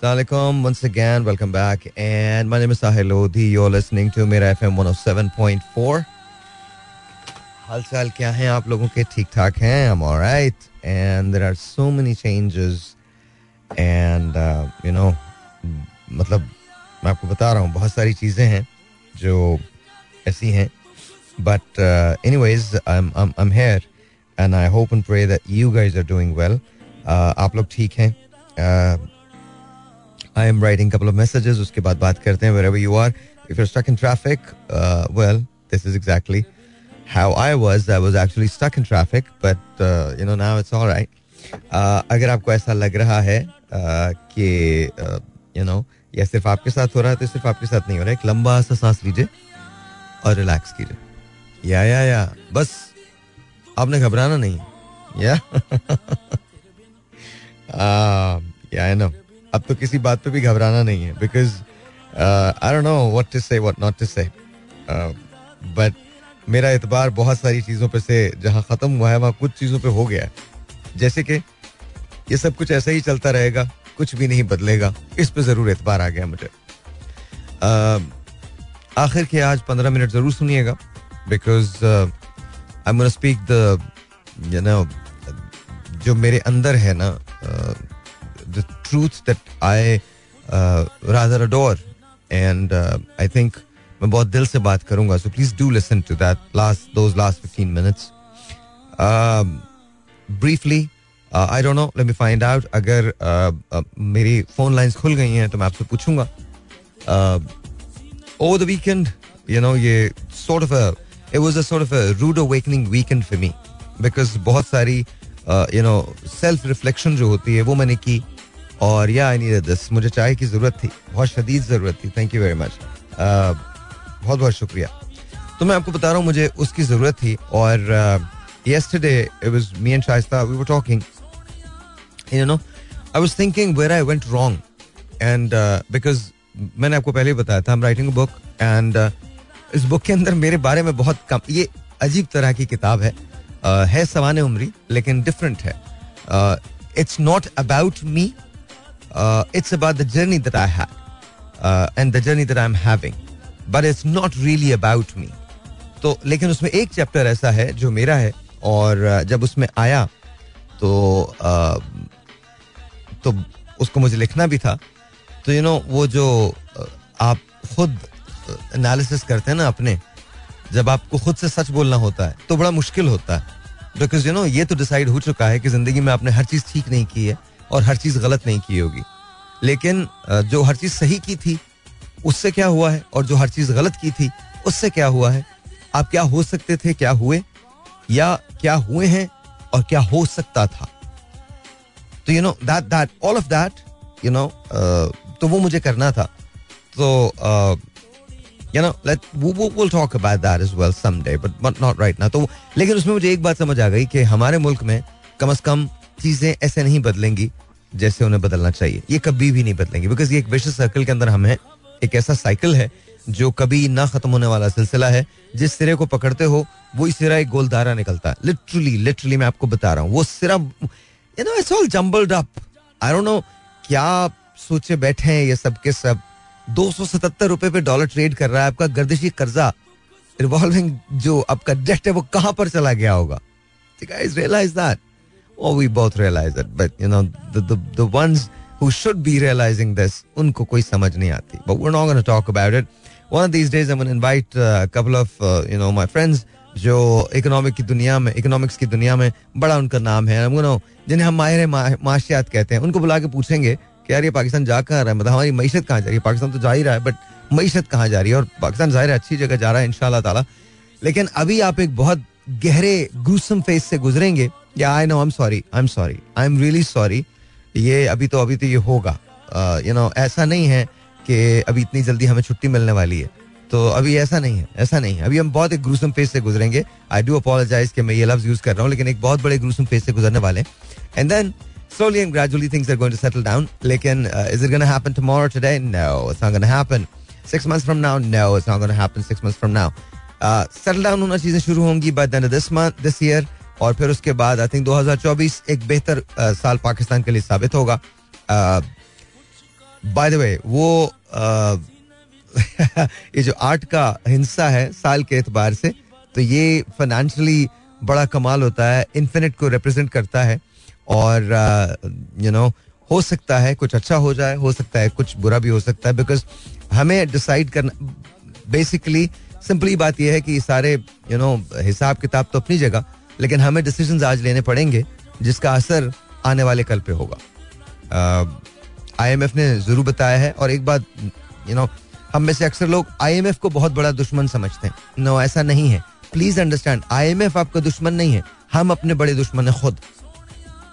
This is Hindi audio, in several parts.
Assalamualaikum once again. Welcome back. And my name is Sahil Lodhi. You're listening to Mera FM 107.4. हाल चाल क्या है आप लोगों के ठीक ठाक हैं I'm alright. And there are so many changes. And uh, you know, मतलब मैं आपको बता रहा हूँ बहुत सारी चीज़ें हैं जो ऐसी हैं But uh, anyways, I'm, I'm, I'm here and I hope and pray that you guys are doing well. Uh, आप लोग ठीक हैं uh, I am writing couple of messages उसके बाद बात करते हैं where you are if you stuck in traffic well this is exactly how I was I was actually stuck in traffic but you know now it's alright अगर आपको ऐसा लग रहा है कि यू नो या सिर्फ़ आपके साथ हो रहा है तो सिर्फ़ आपके साथ नहीं हो रहा है एक लंबा सा सांस लीजिए और रिलैक्स कीजिए या या या बस आपने घबराना नहीं या आई नो अब तो किसी बात पे भी घबराना नहीं है because I don't know what to say what not to say but मेरा एतबार बहुत सारी चीज़ों पे से जहाँ ख़त्म हुआ है वहाँ कुछ चीज़ों पे हो गया है। जैसे कि ये सब कुछ ऐसा ही चलता रहेगा कुछ भी नहीं बदलेगा। इस पे ज़रूर एतबार आ गया मुझे। Uh, आखिर के आज पंद्रह मिनट ज़रूर सुनिएगा because I am speak the you know जो मेरे अंदर है ना uh, the truths that I uh, rather adore. And uh, I think मैं बहुत दिल से बात करूँगा so please do listen to that last those last 15 minutes um, briefly uh, I don't know let me find out अगर uh, uh, मेरी फ़ोन लाइंस खुल गई हैं तो मैं आपसे पूछूँगा uh, over the weekend you know ये sort of a it was a sort of a rude awakening weekend for me because बहुत सारी यू नो सेल्फ रिफ्लेक्शन जो होती है वो मैंने की और या आई नीड दिस मुझे चाय की ज़रूरत थी। बहुत शदीद ज़रूरत थी। थैंक यू वेरी मच बहुत बहुत शुक्रिया। तो मैं आपको बता रहा हूँ मुझे उसकी ज़रूरत थी और yesterday it was me and Shaista we were talking. You know I was thinking where I uh, मैंने आपको पहले ही बताया था writing a book and uh, इस बुक के अंदर मेरे बारे में बहुत कम ये अजीब तरह की किताब है। Uh, है सवान उम्री लेकिन डिफरेंट है। It's not about me it's about the journey that I had uh, and the journey that I'm having. But it's not really about me. तो लेकिन उसमें एक चैप्टर ऐसा है जो मेरा है और uh, जब उसमें आया तो uh, तो उसको मुझे लिखना भी था तो यू नो वो जो uh, आप खुद एनालिसिस करते हैं ना अपने जब आपको खुद से सच बोलना होता है तो बड़ा मुश्किल होता है बिकॉज़ यू नो ये तो डिसाइड हो चुका है कि ज़िंदगी में आपने हर चीज़ ठीक नहीं की है और हर चीज़ गलत नहीं की होगी। लेकिन जो हर चीज़ सही की थी, उससे क्या हुआ है? और जो हर चीज़ गलत की थी, उससे क्या हुआ है? आप क्या हो सकते थे, क्या हुए? या क्या हुए हैं और क्या हो सकता था? तो you know that that all of that you know तो वो मुझे करना था। तो यू नो लेट वो will talk about that as well someday but but not right ना तो लेकिन उसमें मुझे एक बात समझ आ गई कि हमारे मुल्क में कम अज कम चीज़ें ऐसे नहीं बदलेंगी जैसे उन्हें बदलना चाहिए। ये कभी भी नहीं बदलेंगी। बिकॉज़ ये एक विश्व सर्कल के अंदर हम हैं। एक ऐसा साइकिल है जो कभी ना खत्म होने वाला सिलसिला है। जिस सिरे को पकड़ते हो वही सिरा एक गोलदारा निकलता है। लिटरली लिटरली मैं आपको बता रहा हूँ। वो सिरा you know it's all jumbled up I don't know क्या सोचे बैठे हैं ये सब के सब। दो सौ सतहत्तर रुपए पे डॉलर ट्रेड कर रहा है आपका गर्दिशी कर्जा। रिवॉल्विंग जो आपका डेट है, वो कहाँ पर चला गया होगा? Realise that or we both realize it but you know the the, the ones who should be realizing this unko koi samajh nahi aati but we're not going to talk about it one of these days i'm going to invite uh, a couple of uh, you know my friends जो इकोनॉमिक की दुनिया में इकोनॉमिक्स की दुनिया में बड़ा उनका नाम है जिन्हें हम माहिर माशियात कहते हैं उनको बुला के पूछेंगे कि यार ये पाकिस्तान जा कहाँ रहा है मतलब हमारी मीशत कहाँ जा रही है पाकिस्तान तो जा ही रहा है बट मीशत कहाँ जा रही है और पाकिस्तान ज़ाहिर है अच्छी जगह जा रहा है इन ताला लेकिन अभी आप एक बहुत गहरे ग्रूसम फेस से गुजरेंगे या I know I am sorry I am sorry I am really sorry ये अभी तो अभी तो ये होगा यू uh, नो ऐसा नहीं है कि अभी इतनी जल्दी हमें छुट्टी मिलने वाली है तो अभी ऐसा नहीं है ऐसा नहीं है अभी हम बहुत एक ग्रूसम फेस से गुजरेंगे आई डू अपोलोजाइज कि मैं ये लफ्ज यूज़ कर रहा हूँ लेकिन एक बहुत बड़े ग्रूसम फेस से गुजरने वाले and then slowly and gradually things are going to settle down. Lekin, uh, is it going to happen tomorrow, today? No, it's not going to happen. Six months from now? No, it's not going to happen six months from now. Uh, settle down होना चीज़ें शुरू होंगी by the end of this month, this year. और फिर उसके बाद आई थिंक 2024 एक बेहतर साल पाकिस्तान के लिए साबित होगा। बाय द वे वो ये जो आर्ट का हिस्सा है साल के एतबार से तो ये फाइनेंशियली बड़ा कमाल होता है इन्फिनिट को रिप्रेजेंट करता है और यू नो हो सकता है कुछ अच्छा हो जाए, हो सकता है कुछ बुरा भी हो सकता है बिकॉज़ हमें डिसाइड करना बेसिकली सिंपली बात यह है कि सारे यू नो हिसाब किताब तो अपनी जगह लेकिन हमें डिसीज़न आज लेने पड़ेंगे, जिसका असर आने वाले कल पे होगा। आईएमएफ ने ज़रूर बताया है, और एक बात यू नो हम में से अक्सर लोग आईएमएफ को बहुत बड़ा दुश्मन समझते हैं। नो ऐसा नहीं है। प्लीज़ अंडरस्टैंड आईएमएफ आपका दुश्मन नहीं है। हम अपने बड़े दुश्मन है खुद।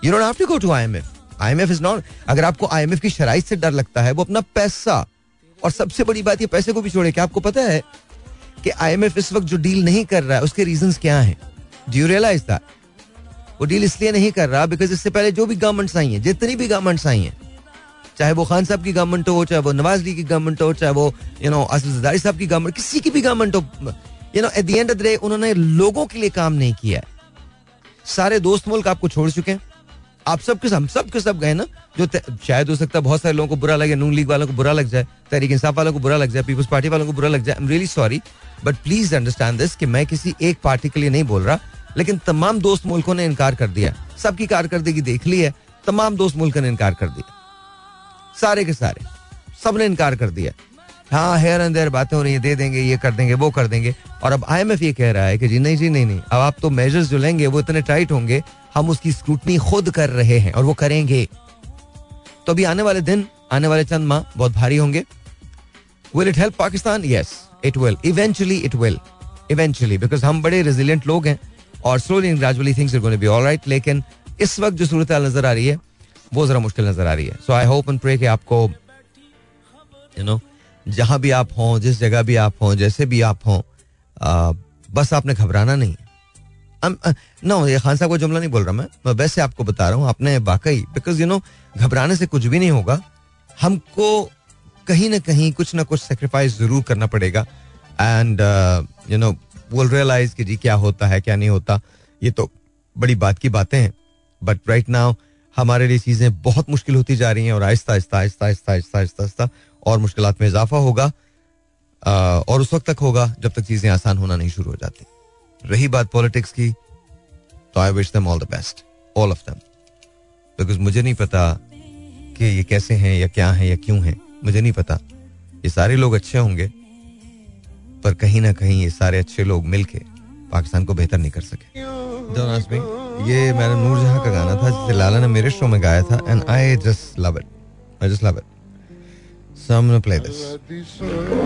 You don't have to go to IMF IMF is not अगर आपको आईएमएफ की शराइ से डर लगता है, वो अपना पैसा, और सबसे बड़ी बात ये पैसे को भी छोड़े, क्या आपको पता है कि आईएमएफ इस वक्त जो डील नहीं कर रहा है, उसके रीजन क्या हैं? डू यू रियलाइज़ दैट वो डील इसलिए नहीं कर रहा बिकॉज़ इससे पहले जो भी गवर्नमेंट्स आई हैं, जितनी भी गवर्नमेंट्स आई हैं, चाहे वो खान साहब की गवर्नमेंट हो, चाहे वो नवाज़ ली की गवर्नमेंट हो, चाहे वो यू नो असदारी साहब की गवर्नमेंट किसी की भी गवर्नमेंट हो you know at the end of the day उन्होंने लोगों के लिए काम नहीं किया है। सारे दोस्त मुल्क आपको छोड़ चुके हैं। आप सब के, हम सब के सब गए ना, जो शायद हो सकता है बहुत सारे लोगों को बुरा लगे, नून लीग वालों को बुरा लग जाए, तहरीक इंसाफ वालों को बुरा लग जाए, पीपल्स पार्टी वालों को बुरा लग जाए। I am really sorry but please understand this कि मैं किसी एक पार्टी के लिए नहीं बोल रहा। लेकिन तमाम दोस्त मुल्कों ने इनकार कर दिया। सबकी कारकर्दगी देख ली है। तमाम दोस्त मुल्क ने इनकार कर दिया। सारे के सारे। सबने इनकार कर दिया। हाँ हेयर एंड देयर बातें हो रही है, दे देंगे, ये कर देंगे, वो कर देंगे। और अब आईएमएफ ये कह रहा है कि जी, नहीं जी, नहीं नहीं। अब आप तो मेजर्स जो लेंगे, वो इतने टाइट होंगे, हम उसकी स्क्रूटनी खुद कर रहे हैं और वो करेंगे। तो अभी आने वाले दिन, आने वाले चंद माह बहुत भारी होंगे। Will it help Pakistan yes it will eventually it will eventually because हम बड़े रेजिलियंट लोग हैं। और slowly and gradually things are going be alright लेकिन इस वक्त जो सूरत नज़र आ रही है, वो जरा मुश्किल नज़र आ रही है। So I hope and pray कि आपको यू नो जहाँ भी आप हों, जिस जगह भी आप हों, जैसे भी आप हों बस आपने घबराना नहीं नो ये खान साहब को जुमला नहीं बोल रहा मैं। मैं वैसे आपको बता रहा हूँ, आपने वाकई बिकॉज़ यू नो घबराने से कुछ भी नहीं होगा। हमको कहीं ना कहीं कुछ ना कुछ सेक्रीफाइस ज़रूर करना पड़ेगा। And you know will realise कि जी क्या होता है, क्या नहीं होता, ये तो बड़ी बात की बातें हैं। बट राइट नाउ हमारे लिए चीज़ें बहुत मुश्किल होती जा रही हैं और आहिस्ता आहिस्ता आहिस्ता आहिस्ता आहिस्ता आहिस्ता आहिस्ता और मुश्किल में इजाफा होगा और उस वक्त तक होगा जब तक चीज़ें आसान होना नहीं शुरू हो जाती। रही बात पॉलिटिक्स की तो I wish them all the best all of them because मुझे नहीं पता कि ये कैसे हैं या क्या हैं या क्यों हैं। मुझे नहीं पता। ये सारे लोग अच्छे होंगे पर कहीं ना कहीं ये सारे अच्छे लोग मिलके पाकिस्तान को बेहतर नहीं कर सके ये मेरा नूर जहाँ का गाना था जिसे लाला ने मेरे शो में गाया था and I just love it I just love it So I'm gonna play this.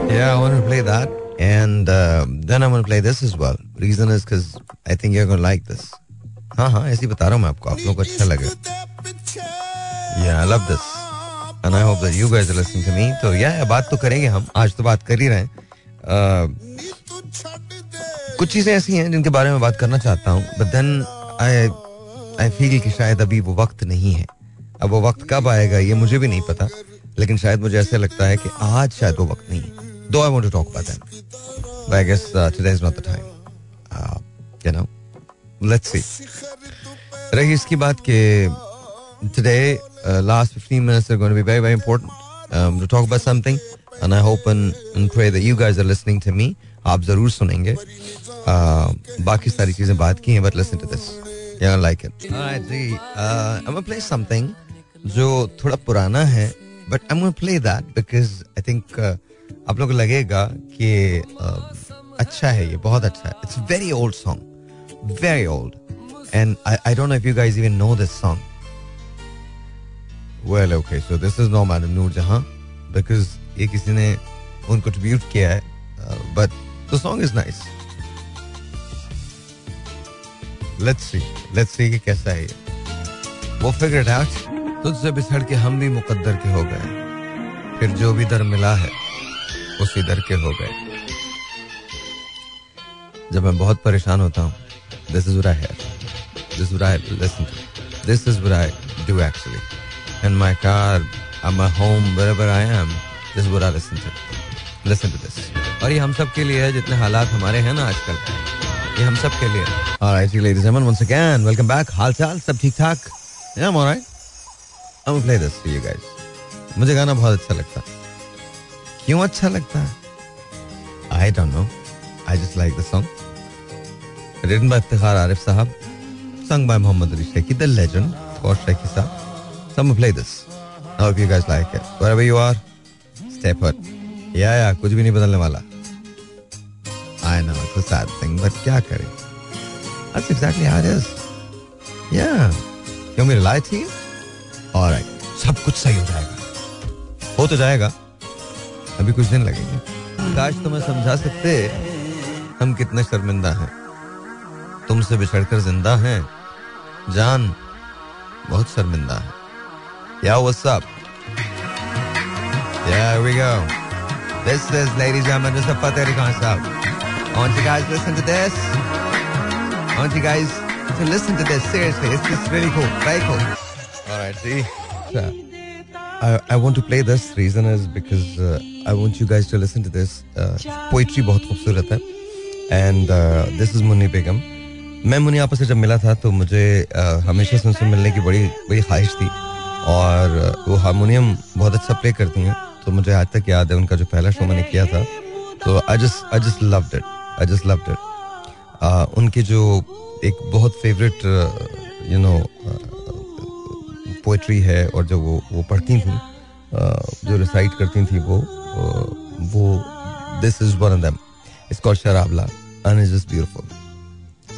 Yeah, I want to play that, and uh, then I'm gonna play this as well. Reason is because I think you're gonna like this. हाँ हाँ ऐसे बता रहा हूँ मैं आपको आप लोगों को अच्छा लगे Yeah, I love this. And I hope that you guys are listening to me. तो yeah, बात तो करेंगे हम आज तो बात कर ही रहे हैं कुछ चीज़ें ऐसी हैं जिनके बारे में बात करना चाहता हूँ but then I I feel कि शायद अभी वो वक्त नहीं है। अब वो वक्त कब आएगा, ये मुझे भी नहीं पता, लेकिन शायद मुझे ऐसे लगता है कि आज शायद वो वक्त नहीं है। Though I want to talk about I guess today is not the time you know let's see रही इसकी बात कि today last 15 minutes are going to be very very important to talk about something and I hope and pray that you guys are listening to me आप ज़रूर सुनेंगे। बाकी सारी चीज़ें बात की हैं बट लिसन टू दिस या लाइक इट जी। आई एम प्ले समथिंग जो थोड़ा पुराना है but I am play that because I think आप लोगों को लगेगा कि अच्छा है ये बहुत अच्छा है। It's very old song very old and I don't know if you guys even know this song well okay so this is no madam Noor Jahan because ये किसी ने उनको ट्रिब्यूट किया है but the song is nice let's see let's see कि कैसा है ये। वो फिगर इट आउट तुझसे बिछड़ के हम भी मुकद्दर के हो गए। फिर जो भी दर मिला है, उसी दर के हो गए। जब मैं बहुत परेशान होता हूँ this is I have this I listen to this is I do actually in my car at my home, wherever I what I listen to listen to this और ये हम सब के लिए है जितने हालात हमारे हैं ना आजकल ये हम सब के लिए alright ladies and gentlemen once again welcome back हाल चाल सब ठीक ठाक yeah I'm alright I'm gonna play this for you guys मुझे गाना बहुत अच्छा लगता है क्यों अच्छा लगता है I don't know I just like the song written by Iftikhar Arif साहब sung by Muhammad Ali Sheikhi, the legend, of course, Sheikhi Saab. So I'm gonna play this. I hope you guys you are, put. Yeah, yeah, कुछ भी नहीं बदलने वाला. Know, it's a sad thing, but क्या करें? That's exactly how it is. Yeah. क्यों मेरी lie थी? Alright. सब कुछ सही हो जाएगा. हो तो जाएगा. अभी कुछ दिन लगेंगे. काश तुम्हें समझा सकते हम कितने शर्मिंदा हैं तुमसे बिछड़कर ज़िंदा हैं जान बहुत शर्मिंदा है या what's up yeah here we go this is ladies and gentlemen Mr. Fateh Ali Khan Saab I want you guys to listen to this I want you guys to listen to this seriously it's just really cool very cool all right see so, I, I want to play this reason is because uh, I want you guys to listen to this uh, poetry बहुत खूबसूरत है and uh, this is Munni Begum मैं मुनि आपस से जब मिला था तो मुझे आ, हमेशा से उनसे मिलने की बड़ी बड़ी ख्वाहिश थी और वो हारमोनियम बहुत अच्छा प्ले करती हैं तो मुझे आज तक याद है उनका जो पहला शो मैंने किया था। तो I just I loved it I just loved it उनकी जो एक बहुत फेवरेट यू नो पोइट्री है और जो वो वो पढ़ती थी जो रिसाइट करती थी वो वो this is one of them it's called शराबला and is just beautiful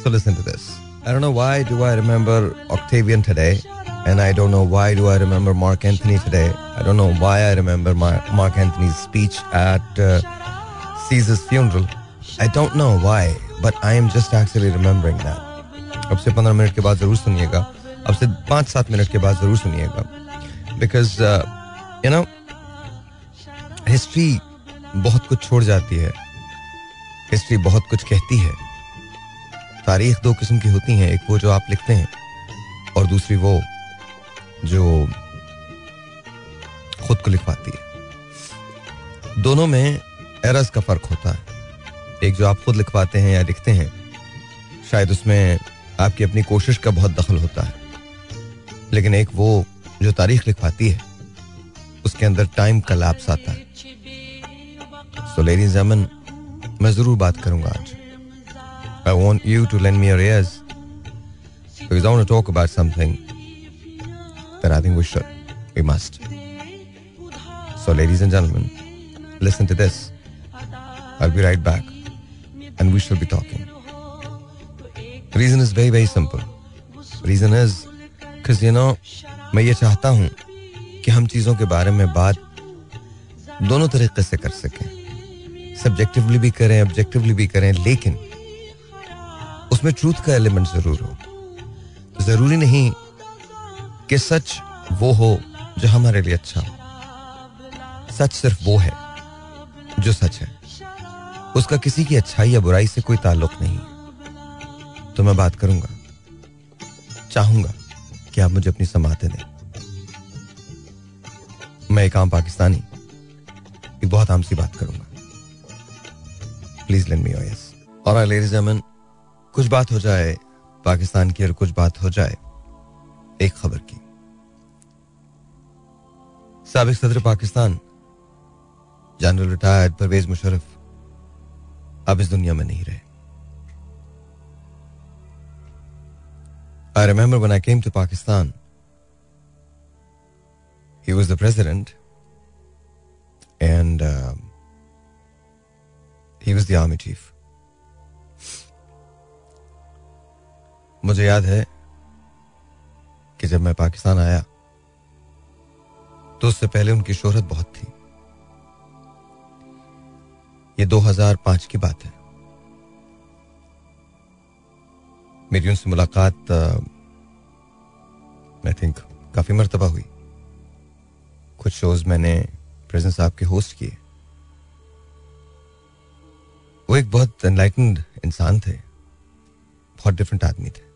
So listen to this. I don't know why do I remember Octavian today, and I don't know why do I remember Mark Anthony today. I don't know why I remember my Mark Anthony's speech at uh, Caesar's funeral. I don't know why, but I am just actually remembering that. अब से पंद्रह मिनट के बाद ज़रूर सुनिएगा अब से पाँच सात मिनट के बाद ज़रूर सुनिएगा बिकॉज़ यू नो हिस्ट्री बहुत कुछ छोड़ जाती है हिस्ट्री बहुत कुछ कहती है तारीख दो किस्म की होती हैं एक वो जो आप लिखते हैं और दूसरी वो जो खुद को लिखवाती है। दोनों में एरस का फ़र्क होता है। एक जो आप खुद लिखवाते हैं या लिखते हैं, शायद उसमें आपकी अपनी कोशिश का बहुत दखल होता है। लेकिन एक वो जो तारीख लिखवाती है, उसके अंदर टाइम का लैप्स आता है। सो लेडीज़ जमन मैं ज़रूर बात करूँगा आज। आई me your ears, because I want to talk about something that I think we should, we must. So, ladies and gentlemen, listen to this. I'll be right back and we shall be talking. Reason is very, very simple. Reason is because, you know, मैं ये चाहता हूँ कि हम चीज़ों के बारे में बात दोनों तरीके से कर सकें सब्जेक्टिवली भी करें ऑब्जेक्टिवली भी करें लेकिन उसमें ट्रूथ का एलिमेंट ज़रूर हो ज़रूरी नहीं कि सच वो हो जो हमारे लिए अच्छा हो। सच सिर्फ़ वो है जो सच है। उसका किसी की अच्छाई या बुराई से कोई ताल्लुक नहीं तो मैं बात करूँगा, चाहूँगा कि आप मुझे अपनी समाते दें। मैं एक आम पाकिस्तानी एक बहुत आम सी बात करूँगा। प्लीज़ लेन मी यस और लेडीज़ कुछ बात हो जाए पाकिस्तान की और कुछ बात हो जाए एक खबर की। सबक सदर पाकिस्तान, जनरल रिटायर्ड परवेज मुशरफ अब इस दुनिया में नहीं रहे। I remember when I came to Pakistan. He was the president and he was the army chief मुझे याद है कि जब मैं पाकिस्तान आया तो उससे पहले उनकी शोहरत बहुत थी। ये 2005 की बात है। मेरी उनसे मुलाकात आई थिंक काफ़ी मरतबा हुई। कुछ शोज़ मैंने प्रेजेंट साहब के होस्ट किए। वो एक बहुत एनलाइटेंड इंसान थे। बहुत डिफरेंट आदमी थे।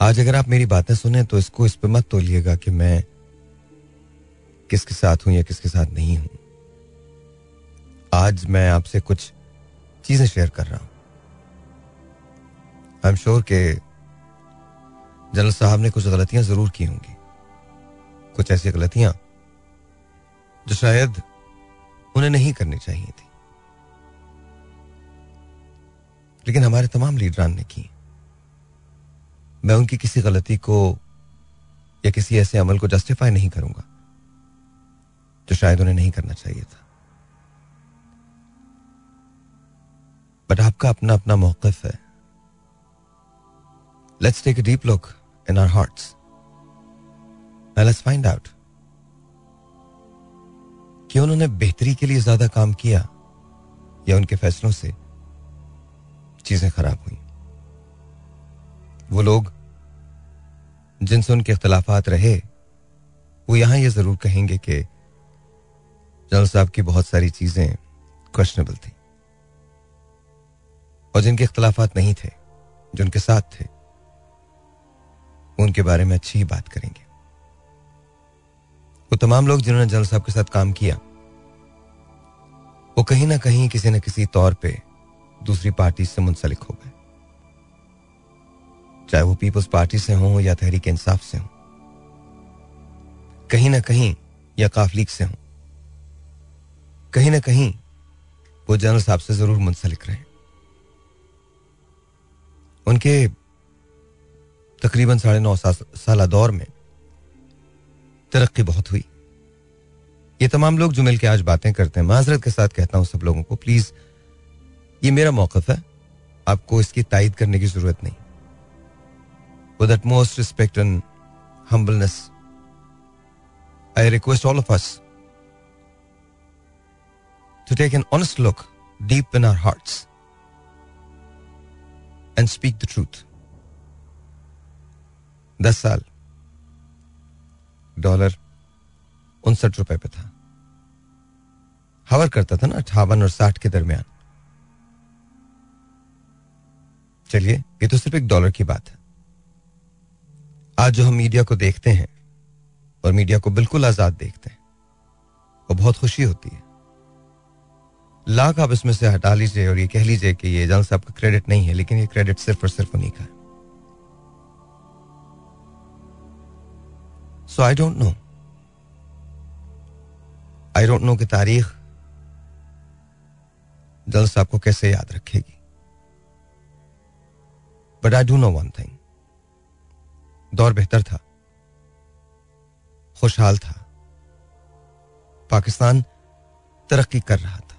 आज अगर आप मेरी बातें सुने तो इसको इस पर मत तोलिएगा कि मैं किसके साथ हूँ या किसके साथ नहीं हूँ। आज मैं आपसे कुछ चीज़ें शेयर कर रहा हूँ। आई एम श्योर के जनरल साहब ने कुछ गलतियाँ ज़रूर की होंगी। कुछ ऐसी गलतियाँ जो शायद उन्हें नहीं करनी चाहिए थी। लेकिन हमारे तमाम लीडरान ने की। मैं उनकी किसी गलती को या किसी ऐसे अमल को जस्टिफाई नहीं करूँगा, जो शायद उन्हें नहीं करना चाहिए था। बट आपका अपना अपना मौकफ है। Let's take deep look in our hearts let's find out कि उन्होंने बेहतरी के लिए ज़्यादा काम किया या उनके फैसलों से चीज़ें खराब हुई। वो लोग जिनसे उनके इख्तलाफात रहे, वो यहाँ ये ज़रूर कहेंगे कि जनरल साहब की बहुत सारी चीज़ें क्वेश्चनेबल थी। और जिनके इख्तलाफात नहीं थे, जो उनके साथ थे उनके बारे में अच्छी ही बात करेंगे। वो तमाम लोग जिन्होंने जनरल साहब के साथ काम किया, वो कहीं ना कहीं किसी न किसी तौर पे दूसरी पार्टी से मुंसलिक हो गए। चाहे वो पीपल्स पार्टी से हों या तहरीक इंसाफ से हों, कहीं ना कहीं या काफलीक से हों, कहीं ना कहीं वो जनरल साहब से ज़रूर मुंसलिक रहे। उनके तकरीबन साढ़े नौ साल दौर में तरक्की बहुत हुई। ये तमाम लोग जो मिलकर आज बातें करते हैं माजरत के साथ कहता हूँ सब लोगों को प्लीज़ ये मेरा मौकफ है, आपको इसकी तायद करने की ज़रूरत नहीं। With utmost respect and humbleness, I request all of us to take an honest look deep in our hearts and speak the truth. दस साल डॉलर उनसठ रुपए पे था हवर करता था ना अठावन और साठ के दरमियान चलिए ये तो सिर्फ़ एक डॉलर की बात है आज जो हम मीडिया को देखते हैं और मीडिया को बिल्कुल आज़ाद देखते हैं, वो बहुत खुशी होती है। लाख आप इसमें से हटा लीजिए और ये कह लीजिए कि ये जन साहब का क्रेडिट नहीं है, लेकिन ये क्रेडिट सिर्फ़ और सिर्फ़ उन्हीं का है। So I don't know I don't know कि तारीख जल साहब को कैसे याद रखेगी। But I do know one thing दौर बेहतर था। खुशहाल था। पाकिस्तान तरक्की कर रहा था।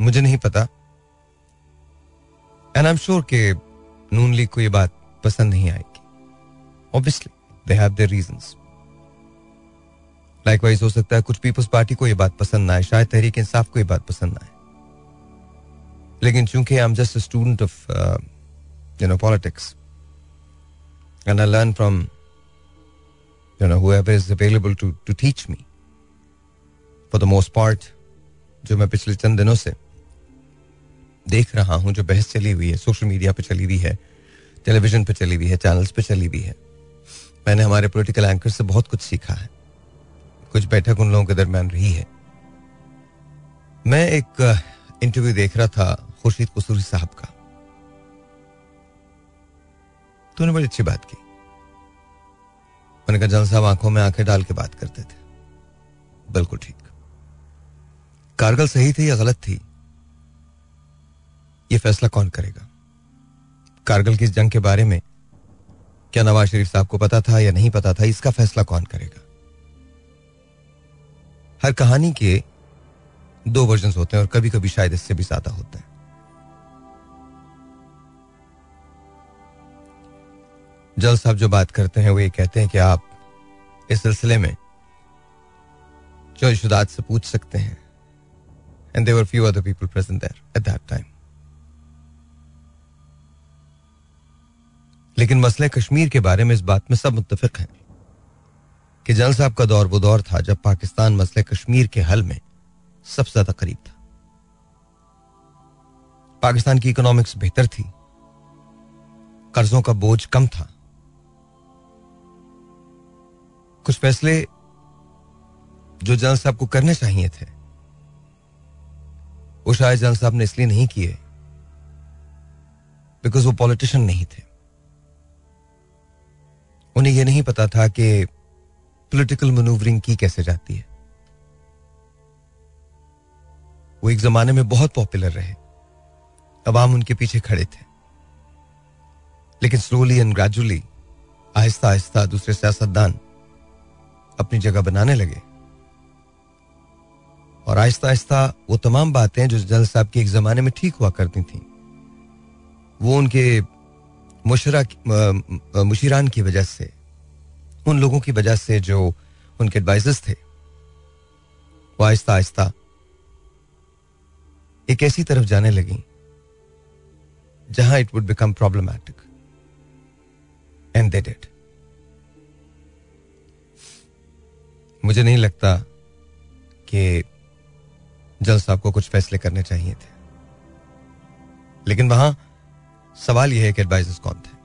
मुझे नहीं पता। एंड आई एम श्योर के नून लीग को यह बात पसंद नहीं आएगी। Obviously they have their reasons likewise हो सकता है कुछ पीपल्स पार्टी को यह बात पसंद ना आए। शायद तहरीक इंसाफ को यह बात पसंद ना आए। लेकिन चूँकि I am just student of you know politics and I learn from you know whoever is available to to teach me. For the most part, जो मैं पिछले चंद दिनों से देख रहा हूँ जो बहस चली हुई है सोशल मीडिया पे चली हुई है टेलीविज़न पे चली हुई है चैनल्स पे चली हुई है मैंने हमारे पॉलिटिकल एंकर से बहुत कुछ सीखा है। कुछ बैठक उन लोगों के दरमियान रही है। मैं एक इंटरव्यू देख रहा था खुर्शीद कसूरी साहब का। तूने बड़ी अच्छी बात की। मैंने कहा, जल साहब आँखों में आँखें डाल के बात करते थे। बिल्कुल ठीक। कारगल सही थी या गलत थी, ये फैसला कौन करेगा? कारगिल की जंग के बारे में क्या नवाज़ शरीफ साहब को पता था या नहीं पता था? इसका फैसला कौन करेगा? हर कहानी के दो वर्जन होते हैं और कभी कभी शायद इससे भी ज़्यादा होते हैं। जल साहब जो बात करते हैं, वो ये कहते हैं कि आप इस सिलसिले में शुदात से पूछ सकते हैं। And there were few other people present there at that time लेकिन मसले कश्मीर के बारे में इस बात में सब मुतफिक हैं कि जल साहब का दौर वो दौर था जब पाकिस्तान मसले कश्मीर के हल में सबसे ज़्यादा करीब था। पाकिस्तान की इकोनॉमिक्स बेहतर थी। कर्जों का बोझ कम था। कुछ फैसले जो जनरल साहब को करने चाहिए थे, वो शायद जनरल साहब ने इसलिए नहीं किए बिकॉज़ वो पॉलिटिशियन नहीं थे। उन्हें यह नहीं पता था कि पॉलिटिकल मनूवरिंग की कैसे जाती है। वो एक जमाने में बहुत पॉपुलर रहे अवाम उनके पीछे खड़े थे। लेकिन slowly and gradually Aahista Aahista दूसरे सियासतदान अपनी जगह बनाने लगे। और आहिस्ता आहिस्ता वो तमाम बातें जो जल साहब की एक जमाने में ठीक हुआ करती थी, वो उनके मुशरा मुशीरान की वजह से, उन लोगों की वजह से जो उनके एडवाइजर्स थे, वो आहिस्ता आहिस्ता एक ऐसी तरफ़ जाने लगी, जहाँ it would become problematic and they did मुझे नहीं लगता कि जल साहब को कुछ फैसले करने चाहिए थे। लेकिन वहाँ सवाल यह है कि एडवाइजर्स कौन थे?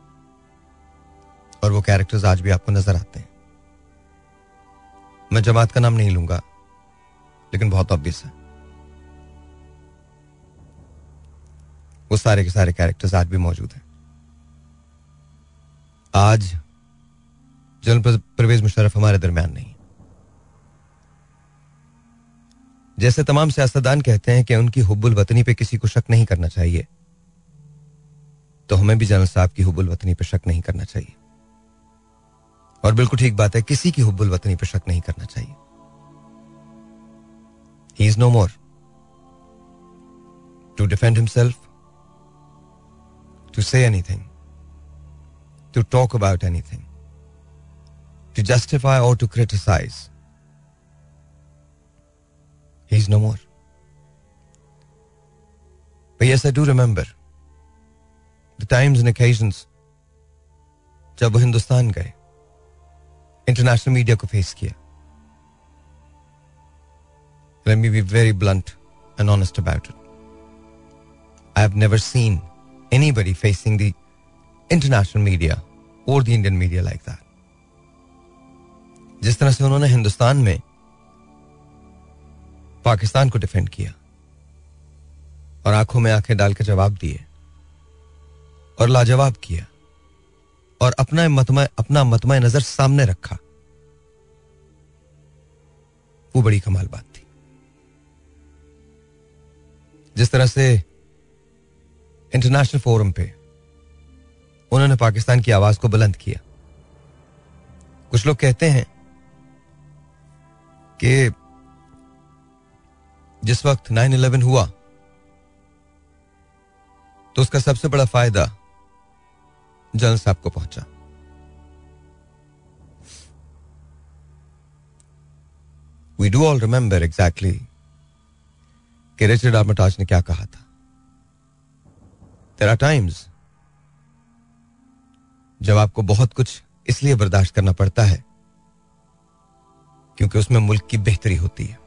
और वो कैरेक्टर्स आज भी आपको नज़र आते हैं। मैं जमात का नाम नहीं लूँगा, लेकिन बहुत ऑब्वियस है। वो सारे के सारे कैरेक्टर्स आज भी मौजूद हैं। आज जनरल परवेज मुशरफ हमारे दरमियान नहीं जैसे तमाम सियासतदान कहते हैं कि उनकी हुब्बुल वतनी पे किसी को शक नहीं करना चाहिए तो हमें भी जनरल साहब की हुब्बुल वतनी पे शक नहीं करना चाहिए। और बिल्कुल ठीक बात है, किसी की हुब्बुल वतनी पे शक नहीं करना चाहिए। He is no more to defend himself to say anything to talk about anything to justify और to criticise He's no more. But yes, I do remember the times and occasions जब वो हिंदुस्तान गए इंटरनेशनल मीडिया को फेस किया Let me be very blunt and honest about it. I have never seen anybody facing the international media or the Indian media like that. जिस तरह से उन्होंने हिंदुस्तान में पाकिस्तान को डिफेंड किया और आँखों में आँखें डाल के जवाब दिए और लाजवाब किया और अपना मतमा अपना मतमा, नज़र सामने रखा। वो बड़ी कमाल बात थी। जिस तरह से इंटरनेशनल फोरम पे उन्होंने पाकिस्तान की आवाज़ को बुलंद किया। कुछ लोग कहते हैं कि जिस वक्त 9/11 हुआ तो उसका सबसे बड़ा फ़ायदा जनरल साहब को पहुँचा। We do all remember exactly कि रिचर्ड आर्मटाज ने क्या कहा था। आर टाइम्स जब आपको बहुत कुछ इसलिए बर्दाश्त करना पड़ता है, क्योंकि उसमें मुल्क की बेहतरी होती है।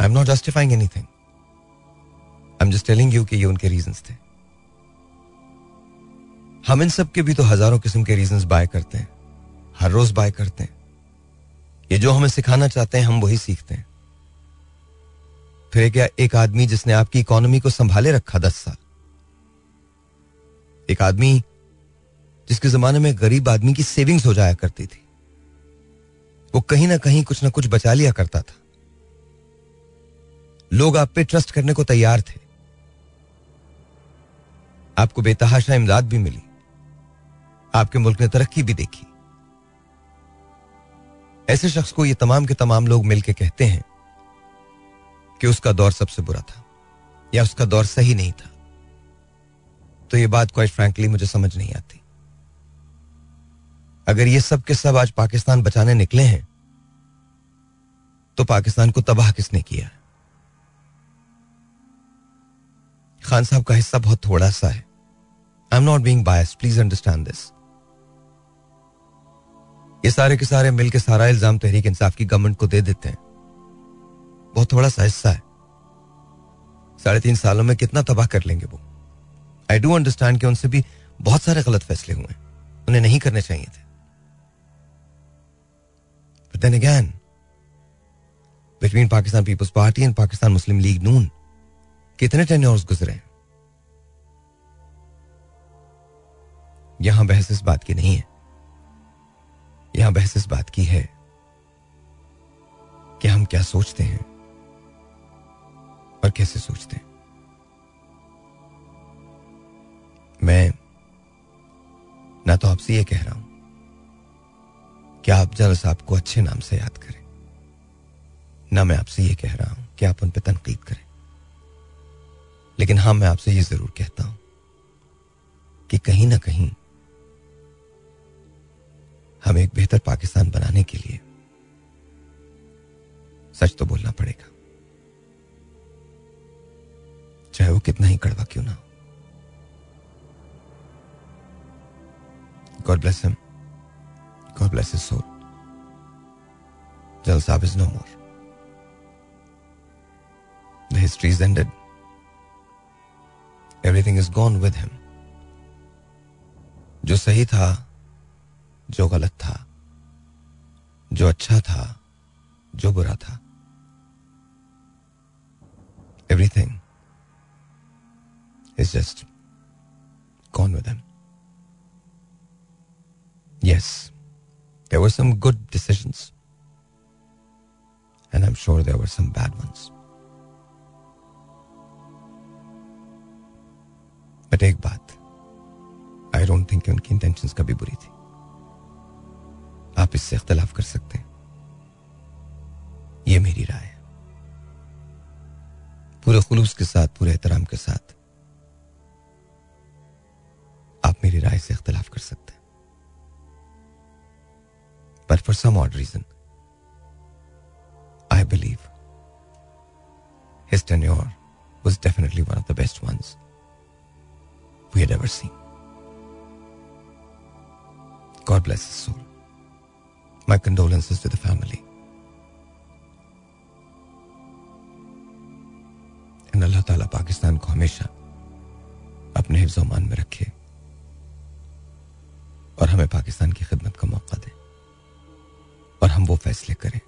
I am not justifying anything I am just telling you कि ये उनके रीजंस थे। हम इन सब के भी तो हज़ारों किस्म के रीजंस बाय करते हैं। हर रोज बाय करते हैं। ये जो हमें सिखाना चाहते हैं, हम वही सीखते हैं। फिर क्या एक आदमी जिसने आपकी इकोनॉमी को संभाले रखा दस साल। एक आदमी जिसके जमाने में गरीब आदमी की सेविंग्स हो जाया करती थी। वो कहीं ना कहीं कुछ ना कुछ बचा लिया करता था। लोग आप पे ट्रस्ट करने को तैयार थे। आपको बेतहाशा इमदाद भी मिली। आपके मुल्क ने तरक्की भी देखी। ऐसे शख्स को ये तमाम के तमाम लोग मिलकर कहते हैं कि उसका दौर सबसे बुरा था, या उसका दौर सही नहीं था। तो ये बात क्वाइट फ्रैंकली मुझे समझ नहीं आती। अगर ये सब के सब आज पाकिस्तान बचाने निकले हैं तो पाकिस्तान को तबाह किसने किया? है खान साहब का हिस्सा बहुत थोड़ा सा है। I am not being bias please understand this ये सारे के सारे मिलकर सारा इल्ज़ाम तहरीक इंसाफ की गवर्नमेंट को दे देते हैं। बहुत थोड़ा सा हिस्सा है। साढ़े तीन सालों में कितना तबाह कर लेंगे वो? आई डू अंडरस्टैंड कि उनसे भी बहुत सारे गलत फैसले हुए उन्हें नहीं करने चाहिए थे। Then again, between Pakistan People's Party and Pakistan Muslim League Noon, कितने टेन्योर्स गुजरे यहाँ बहस इस बात की नहीं है। यहाँ बहस इस बात की है कि हम क्या सोचते हैं और कैसे सोचते हैं। मैं ना तो आपसे ये कह रहा हूँ कि आप जरा साहब को अच्छे नाम से याद करें। ना मैं आपसे ये कह रहा हूँ कि आप उन पर तनकीद करें। लेकिन हाँ, मैं आपसे ये ज़रूर कहता हूँ कि कहीं ना कहीं हमें एक बेहतर पाकिस्तान बनाने के लिए सच तो बोलना पड़ेगा चाहे वो कितना ही कड़वा क्यों ना हो God bless him. God bless his soul. Jal Saab is no more. The history is ended. Everything is gone with him. जो सही था जो गलत था जो अच्छा था जो बुरा था everything is just gone with him Yes, there were some good decisions. And I'm sure there were some bad ones. but एक बात आई डोंट थिंक उनकी इंटेंशंस कभी बुरी थी। आप इससे इख्तलाफ कर सकते हैं। ये मेरी राय है। पूरे खुलूस के साथ पूरे एहतराम के साथ आप मेरी राय से इख्तलाफ कर सकते हैं। But for some odd reason, I believe his tenure was definitely one of the best ones we had ever seen. God bless his soul. My condolences to the family. And Allah Ta'ala Pakistan को हमेशा अपने हिफ्ज मान में रखे और हमें पाकिस्तान की खिदमत का मौका दे और हम वो फैसले करें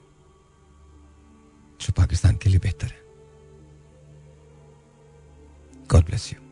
जो पाकिस्तान के लिए बेहतर है गॉड ब्लेस यू